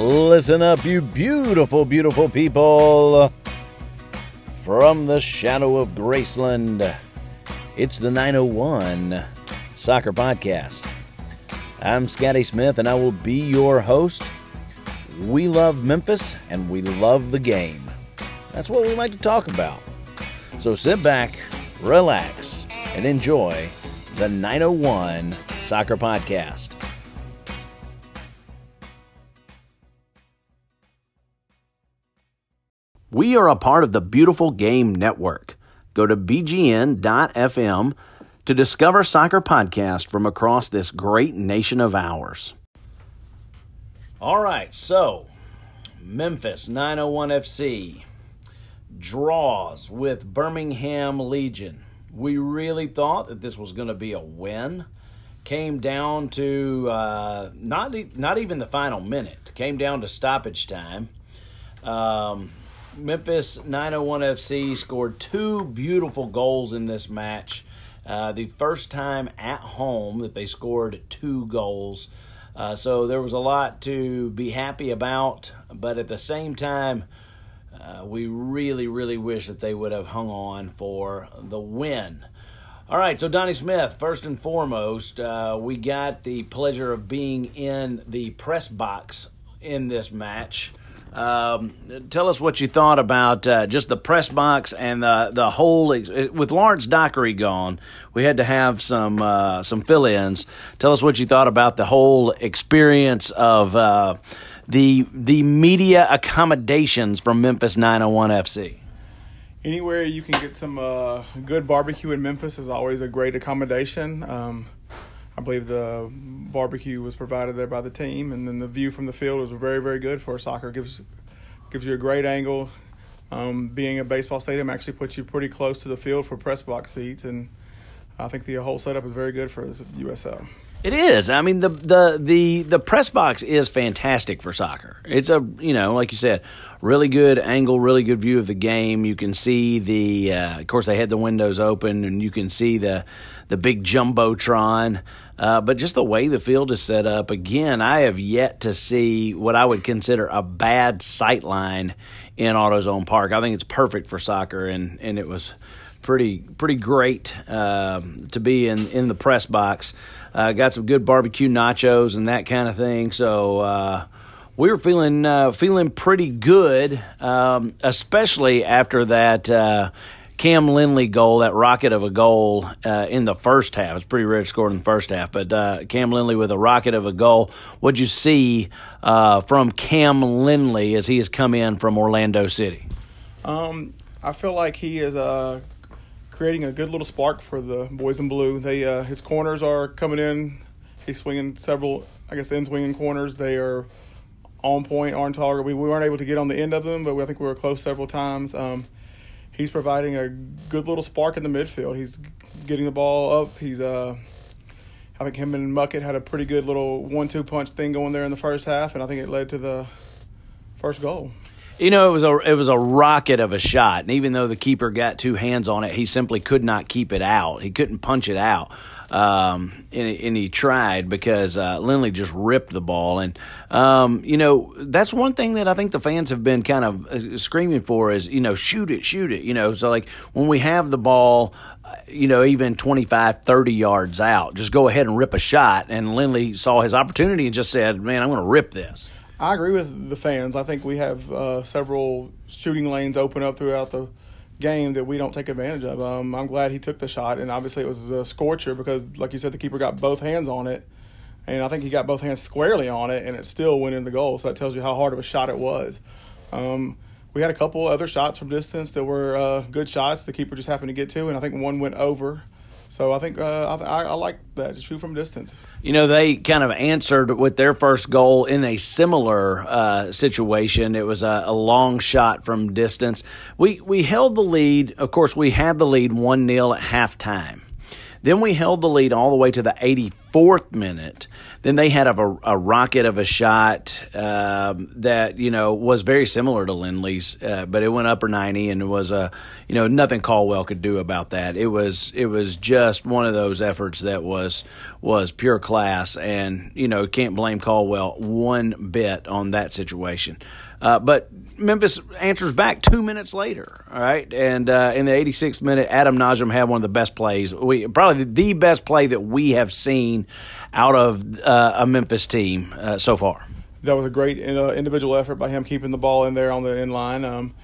Listen up, you beautiful, beautiful people. From the shadow of Graceland, it's the 901 Soccer Podcast. I'm Scotty Smith, and I will be your host. We love Memphis, and we love the game. That's what we like to talk about. So sit back, relax, and enjoy the 901 Soccer Podcast. We are a part of the Beautiful Game Network. Go to bgn.fm to discover soccer podcasts from across this great nation of ours. All right, so Memphis 901 FC draws with Birmingham Legion. We really thought that this was going to be a win. Came down to uh, not not even the final minute. Came down to stoppage time. Um, Memphis 901 FC scored two beautiful goals in this match. Uh, the first time at home that they scored two goals. Uh, so there was a lot to be happy about, but at the same time, uh, we really, really wish that they would have hung on for the win. All right, so Donnie Smith, first and foremost, uh, we got the pleasure of being in the press box in this match. Um, tell us what you thought about uh, just the press box and the the whole. With Lawrence Dockery gone, we had to have some uh, some fill-ins. Tell us what you thought about the whole experience of uh, the the media accommodations from Memphis 901 FC. Anywhere you can get some uh, good barbecue in Memphis is always a great accommodation. Um, I believe the barbecue was provided there by the team, and then the view from the field was very, very good for soccer. gives gives you a great angle. Um, being a baseball stadium actually puts you pretty close to the field for press box seats, and I think the whole setup is very good for USL. It is. I mean, the the the the press box is fantastic for soccer. It's a you know, like you said, really good angle, really good view of the game. You can see the, uh, of course, they had the windows open, and you can see the the big jumbotron. Uh, but just the way the field is set up, again, I have yet to see what I would consider a bad sight line in AutoZone Park. I think it's perfect for soccer, and and it was pretty pretty great uh, to be in in the press box. Uh, got some good barbecue nachos and that kind of thing. So uh, we were feeling uh, feeling pretty good, um, especially after that uh, Cam Lindley goal, that rocket of a goal uh, in the first half. It's pretty rare to score in the first half, but Cam Lindley with a rocket of a goal. What'd you see from Cam Lindley as he has come in from Orlando City? Um, I feel like he is a creating a good little spark for the boys in blue. They uh, his corners are coming in. He's swinging several, I guess, end swinging corners. They are on point, on target. We, we weren't able to get on the end of them, but I think we were close several times. Um, he's providing a good little spark in the midfield. He's getting the ball up. He's uh, I think him and Muckett had a pretty good little one-two punch thing going there in the first half, and I think it led to the first goal. You know, it was a it was a rocket of a shot, and even though the keeper got two hands on it, he simply could not keep it out. He couldn't punch it out, um, and, and, he tried because uh, Lindley just ripped the ball. And um, you know, that's one thing that I think the fans have been kind of uh, screaming for is you know, shoot it, shoot it. You know, so like when we have the ball, uh, you know, even 25, 30 yards out, just go ahead and rip a shot. And Lindley saw his opportunity and just said, "Man, I'm going to rip this." I agree with the fans. I think we have uh, several shooting lanes open up throughout the game that we don't take advantage of. Um, I'm glad he took the shot, and obviously it was a scorcher because, like you said, the keeper got both hands on it, and I think he got both hands squarely on it, and it still went in the goal. So that tells you how hard of a shot it was. Um, we had a couple other shots from distance that were uh, good shots. The keeper just happened to get to, and I think one went over. So I think uh, I, I, like that to shoot from distance. You know, they kind of answered with their first goal in a similar uh, situation. It was a, a, long shot from distance. We we held the lead. Of course, we had the lead one 0 at halftime. Then we held the lead all the way to the 84th minute. Then they had a, a rocket of a shot um, that you know was very similar to Lindley's, uh, but it went upper 90, and it was a you know nothing Caldwell could do about that. It was it was just one of those efforts that was was pure class, and you know can't blame Caldwell one bit on that situation. Uh, but Memphis answers back two minutes later. All right, and uh, in the 86th minute, Adam Najem had one of the best plays. We probably the best play that we have seen out of uh, a Memphis team uh, so far. That was a great uh, individual effort by him keeping the ball in there on the end line. Um,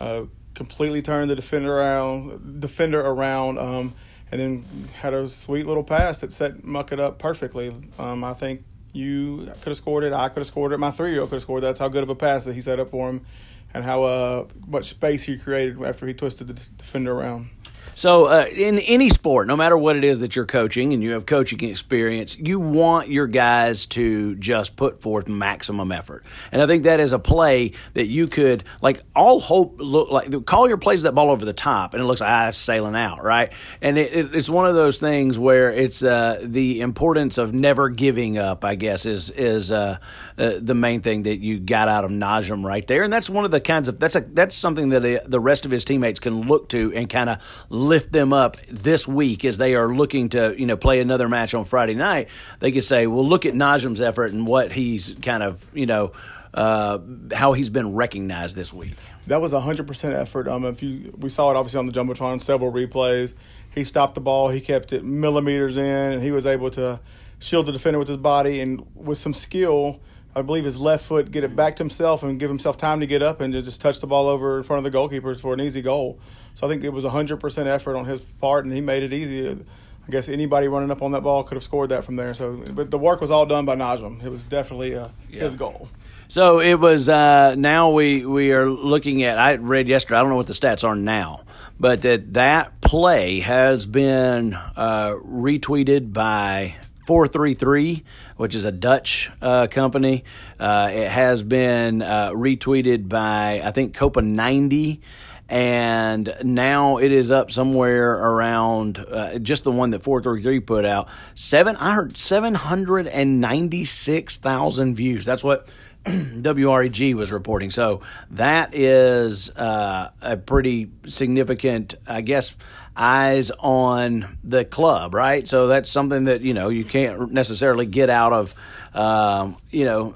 uh, completely turned the defender around, defender around, um, and then had a sweet little pass that set Muckett up perfectly. Um, I think you could have scored it. I could have scored it. My three year old could have scored. That's how good of a pass that he set up for him, and how uh, much space he created after he twisted the defender around. So, uh, in any sport, no matter what it is that you're coaching and you have coaching experience, you want your guys to just put forth maximum effort. And I think that is a play that you could, like, all hope look like, call your plays that ball over the top, and it looks like, ah, sailing out, right? And it, it, it's one of those things where it's uh, the importance of never giving up, I guess, is, is uh, uh the main thing that you got out of Najem right there. And that's one of the kinds of, that's, a, that's something that uh, the rest of his teammates can look to and kind of lift them up this week as they are looking to you know play another match on Friday night. They could say, well, look at Najem's effort and what he's kind of you know. Uh, how he's been recognized this week. That was a hundred percent effort. Um, if you we saw it obviously on the jumbotron, several replays. He stopped the ball. He kept it millimeters in, and he was able to shield the defender with his body and with some skill. I believe his left foot get it back to himself and give himself time to get up and to just touch the ball over in front of the goalkeepers for an easy goal. So I think it was 100% effort on his part, and he made it easy. I guess anybody running up on that ball could have scored that from there. So, but the work was all done by Najem. It was definitely uh, yeah. his goal. So it was. Uh, now we we are looking at. I read yesterday. I don't know what the stats are now, but that that play has been uh, retweeted by 433, which is a Dutch uh, company. Uh, it has been uh, retweeted by, I think, Copa 90 and now it is up somewhere around uh, just the one that 433 put out seven i heard 796000 views that's what WREG was reporting. So that is uh, a pretty significant, I guess, eyes on the club, right? So that's something that you know you can't necessarily get out of. Um, you know,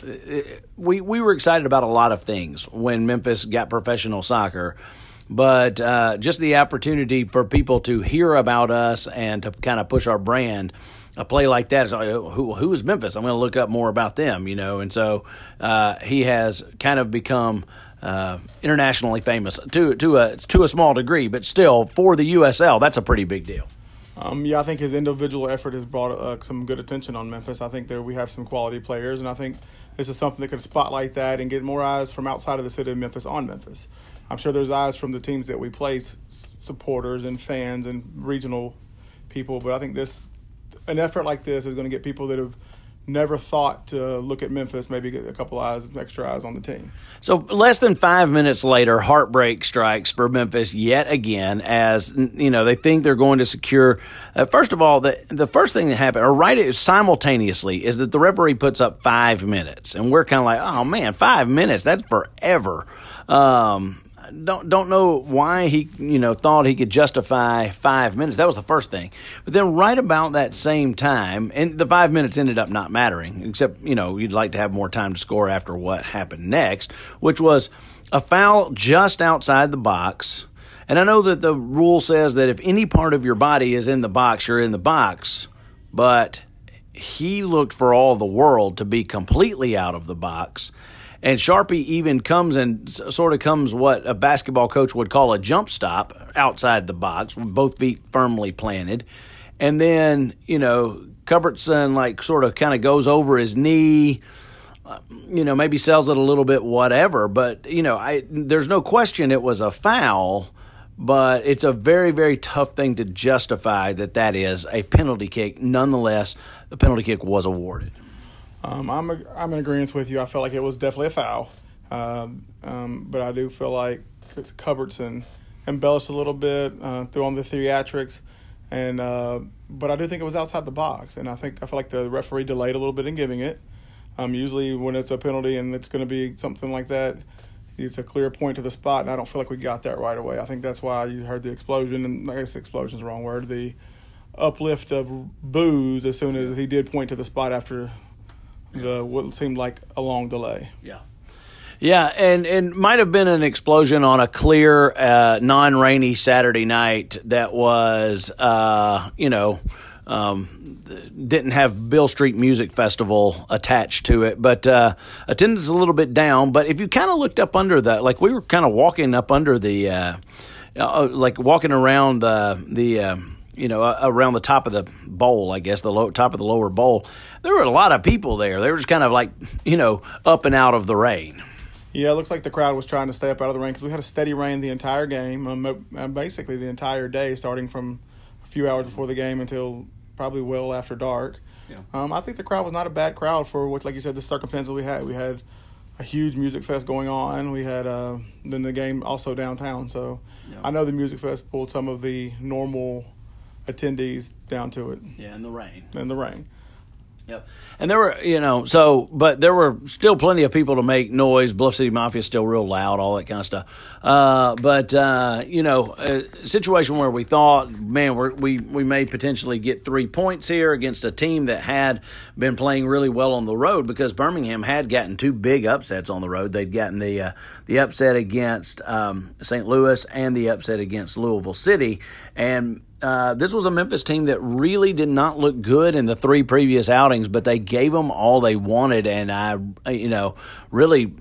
we we were excited about a lot of things when Memphis got professional soccer but uh, just the opportunity for people to hear about us and to kind of push our brand. A play like that is like, who, who is Memphis? I'm going to look up more about them, you know. And so uh, he has kind of become uh, internationally famous to to a to a small degree, but still for the USL, that's a pretty big deal. Um, yeah, I think his individual effort has brought uh, some good attention on Memphis. I think that we have some quality players, and I think this is something that could spotlight that and get more eyes from outside of the city of Memphis on Memphis. I'm sure there's eyes from the teams that we play, supporters and fans and regional people. But I think this, an effort like this, is going to get people that have never thought to look at Memphis, maybe get a couple eyes, extra eyes on the team. So less than five minutes later, heartbreak strikes for Memphis yet again, as you know they think they're going to secure. Uh, first of all, the the first thing that happened, or right simultaneously, is that the referee puts up five minutes, and we're kind of like, oh man, five minutes, that's forever. Um, don't don't know why he you know thought he could justify five minutes. That was the first thing. But then right about that same time, and the five minutes ended up not mattering, except you know you'd like to have more time to score after what happened next, which was a foul just outside the box. And I know that the rule says that if any part of your body is in the box, you're in the box. But he looked for all the world to be completely out of the box. And Sharpie even comes and sort of comes what a basketball coach would call a jump stop outside the box, with both feet firmly planted. And then, you know, Cuthbertson like sort of kind of goes over his knee, uh, you know, maybe sells it a little bit, whatever. But, you know, I there's no question it was a foul but it's a very, very tough thing to justify that that is a penalty kick. Nonetheless, the penalty kick was awarded. Um, I'm a, I'm in agreement with you. I felt like it was definitely a foul, um, um, but I do feel like Cuthbertson embellished a little bit uh, threw on the theatrics, and uh, but I do think it was outside the box, and I think I feel like the referee delayed a little bit in giving it. Um, usually when it's a penalty and it's going to be something like that, it's a clear point to the spot, and I don't feel like we got that right away. I think that's why you heard the explosion, and I guess explosion is the wrong word. The uplift of booze as soon as he did point to the spot after the what seemed like a long delay. Yeah. Yeah, and and might have been an explosion on a clear, uh, non-rainy Saturday night that was, uh, you know, um, didn't have Beale Street Music Festival attached to it, but uh, attendance a little bit down. But if you kind of looked up under that, like we were kind of walking up under the, uh, uh, like walking around the the. Uh, you know, around the top of the bowl, I guess, the low, top of the lower bowl. There were a lot of people there. They were just kind of like, you know, up and out of the rain. Yeah, it looks like the crowd was trying to stay up out of the rain because we had a steady rain the entire game, um, uh, basically the entire day, starting from a few hours before the game until probably well after dark. Yeah. Um, I think the crowd was not a bad crowd for what, like you said, the circumstances we had. We had a huge music fest going on. We had uh, then the game also downtown. So yeah. I know the music fest pulled some of the normal attendees down to it. Yeah, in the rain. In the rain. Yep. And there were, you know, so, but there were still plenty of people to make noise. Bluff City Mafia is still real loud, all that kind of stuff. Uh, but, uh, you know, a situation where we thought, man, we we may potentially get three points here against a team that had been playing really well on the road because Birmingham had gotten two big upsets on the road. They'd gotten the, uh, the upset against um, St. Louis and the upset against Louisville City. And, uh, this was a Memphis team that really did not look good in the three previous outings, but they gave them all they wanted, and I, you know, really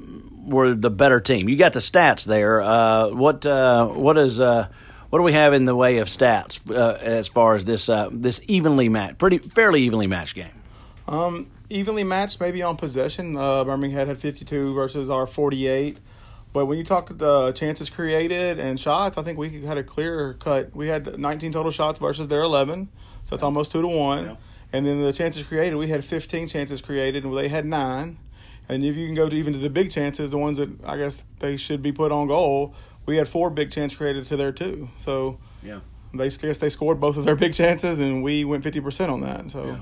were the better team. You got the stats there. Uh, what uh, what is uh, what do we have in the way of stats uh, as far as this this evenly matched, pretty fairly evenly matched game? Um, evenly matched, maybe on possession. Birmingham had 52 versus our 48. But when you talk the chances created and shots, I think we had a clear cut. We had 19 total shots versus their 11, so it's almost two to one. Yeah. And then the chances created, we had 15 chances created, and they had nine. And if you can go to even to the big chances, the ones that I guess they should be put on goal, we had four big chances created to their two. So yeah, they guess they scored both of their big chances, and we went 50 percent on that. So. Yeah.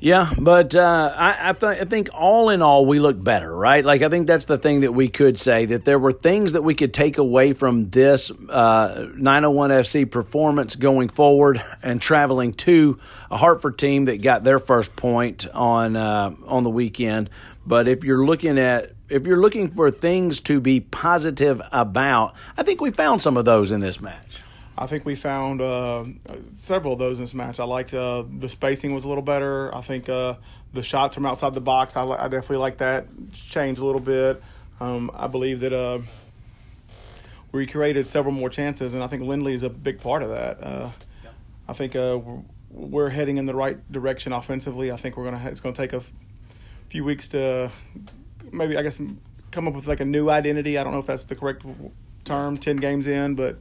Yeah, but uh, I, I, th- I, think all in all, we look better, right? Like, I think that's the thing that we could say that there were things that we could take away from this uh, 901 FC performance going forward and traveling to a Hartford team that got their first point on uh, on the weekend. But if you're looking at if you're looking for things to be positive about, I think we found some of those in this match. I think we found uh, several of those in this match. I liked uh, the spacing was a little better. I think uh, the shots from outside the box, I, I definitely like that change a little bit. Um, I believe that uh, we created several more chances, and I think Lindley is a big part of that. Uh, yeah. I think uh, we're heading in the right direction offensively. I think we're gonna it's gonna take a few weeks to maybe I guess come up with like a new identity. I don't know if that's the correct term. Ten games in, but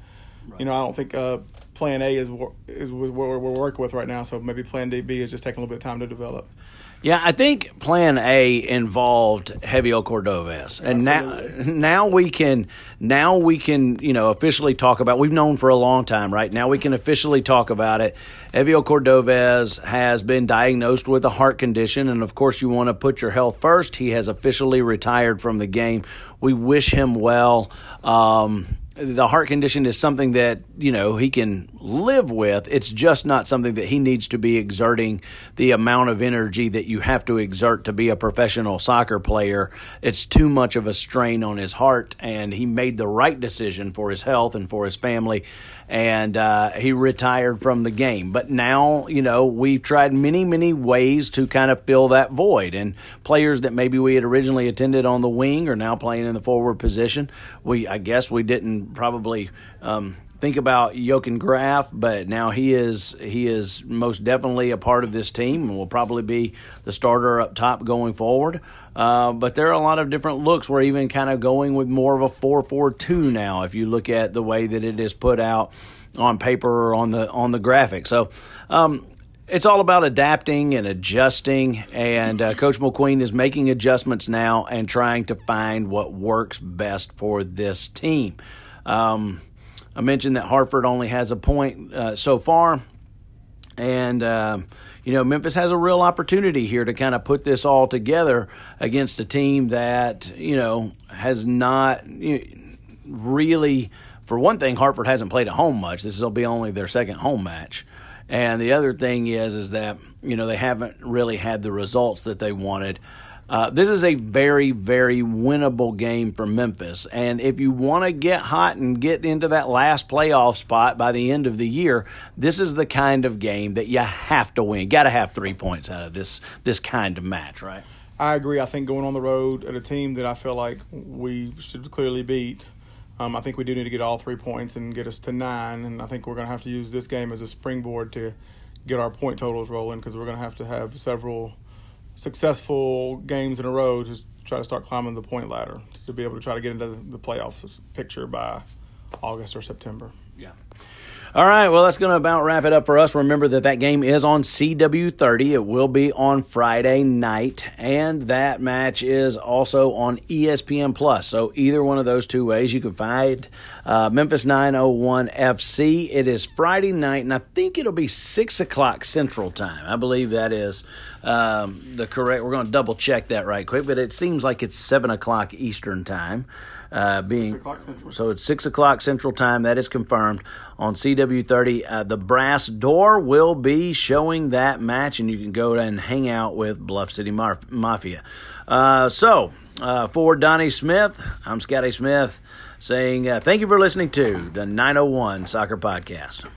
Right. You know, I don't think uh, Plan A is is what we're working with right now. So maybe Plan D B is just taking a little bit of time to develop. Yeah, I think Plan A involved Javier Cordovez, and Absolutely. now now we can now we can you know officially talk about. We've known for a long time, right? Now we can officially talk about it. Javier Cordovez has been diagnosed with a heart condition, and of course, you want to put your health first. He has officially retired from the game. We wish him well. Um, the heart condition is something that you know he can live with it's just not something that he needs to be exerting the amount of energy that you have to exert to be a professional soccer player it's too much of a strain on his heart and he made the right decision for his health and for his family and uh, he retired from the game. But now, you know, we've tried many, many ways to kind of fill that void. And players that maybe we had originally attended on the wing are now playing in the forward position. We, I guess, we didn't probably. Um, think about Jochen Graf, but now he is he is most definitely a part of this team and will probably be the starter up top going forward. Uh, but there are a lot of different looks. We're even kind of going with more of a 4 4 2 now, if you look at the way that it is put out on paper or on the on the graphic. So um, it's all about adapting and adjusting. And uh, Coach Mulqueen is making adjustments now and trying to find what works best for this team. Um, I mentioned that Hartford only has a point uh, so far. And, uh, you know, Memphis has a real opportunity here to kind of put this all together against a team that, you know, has not you know, really, for one thing, Hartford hasn't played at home much. This will be only their second home match. And the other thing is, is that, you know, they haven't really had the results that they wanted. Uh, this is a very, very winnable game for Memphis. And if you want to get hot and get into that last playoff spot by the end of the year, this is the kind of game that you have to win. Got to have three points out of this this kind of match, right? I agree. I think going on the road at a team that I feel like we should clearly beat. Um, I think we do need to get all three points and get us to nine. And I think we're going to have to use this game as a springboard to get our point totals rolling because we're going to have to have several successful games in a row to try to start climbing the point ladder to be able to try to get into the playoffs picture by August or September. Yeah. All right, well, that's going to about wrap it up for us. Remember that that game is on CW30. It will be on Friday night, and that match is also on ESPN Plus. So either one of those two ways, you can find uh, Memphis 901 FC. It is Friday night, and I think it'll be six o'clock Central Time. I believe that is um, the correct. We're going to double check that right quick, but it seems like it's seven o'clock Eastern Time. Uh, being so it's six o'clock Central Time. That is confirmed on CW30. Uh, the Brass Door will be showing that match, and you can go and hang out with Bluff City Mafia. Uh, so uh, for Donnie Smith, I'm Scotty Smith saying uh, thank you for listening to the 901 Soccer Podcast.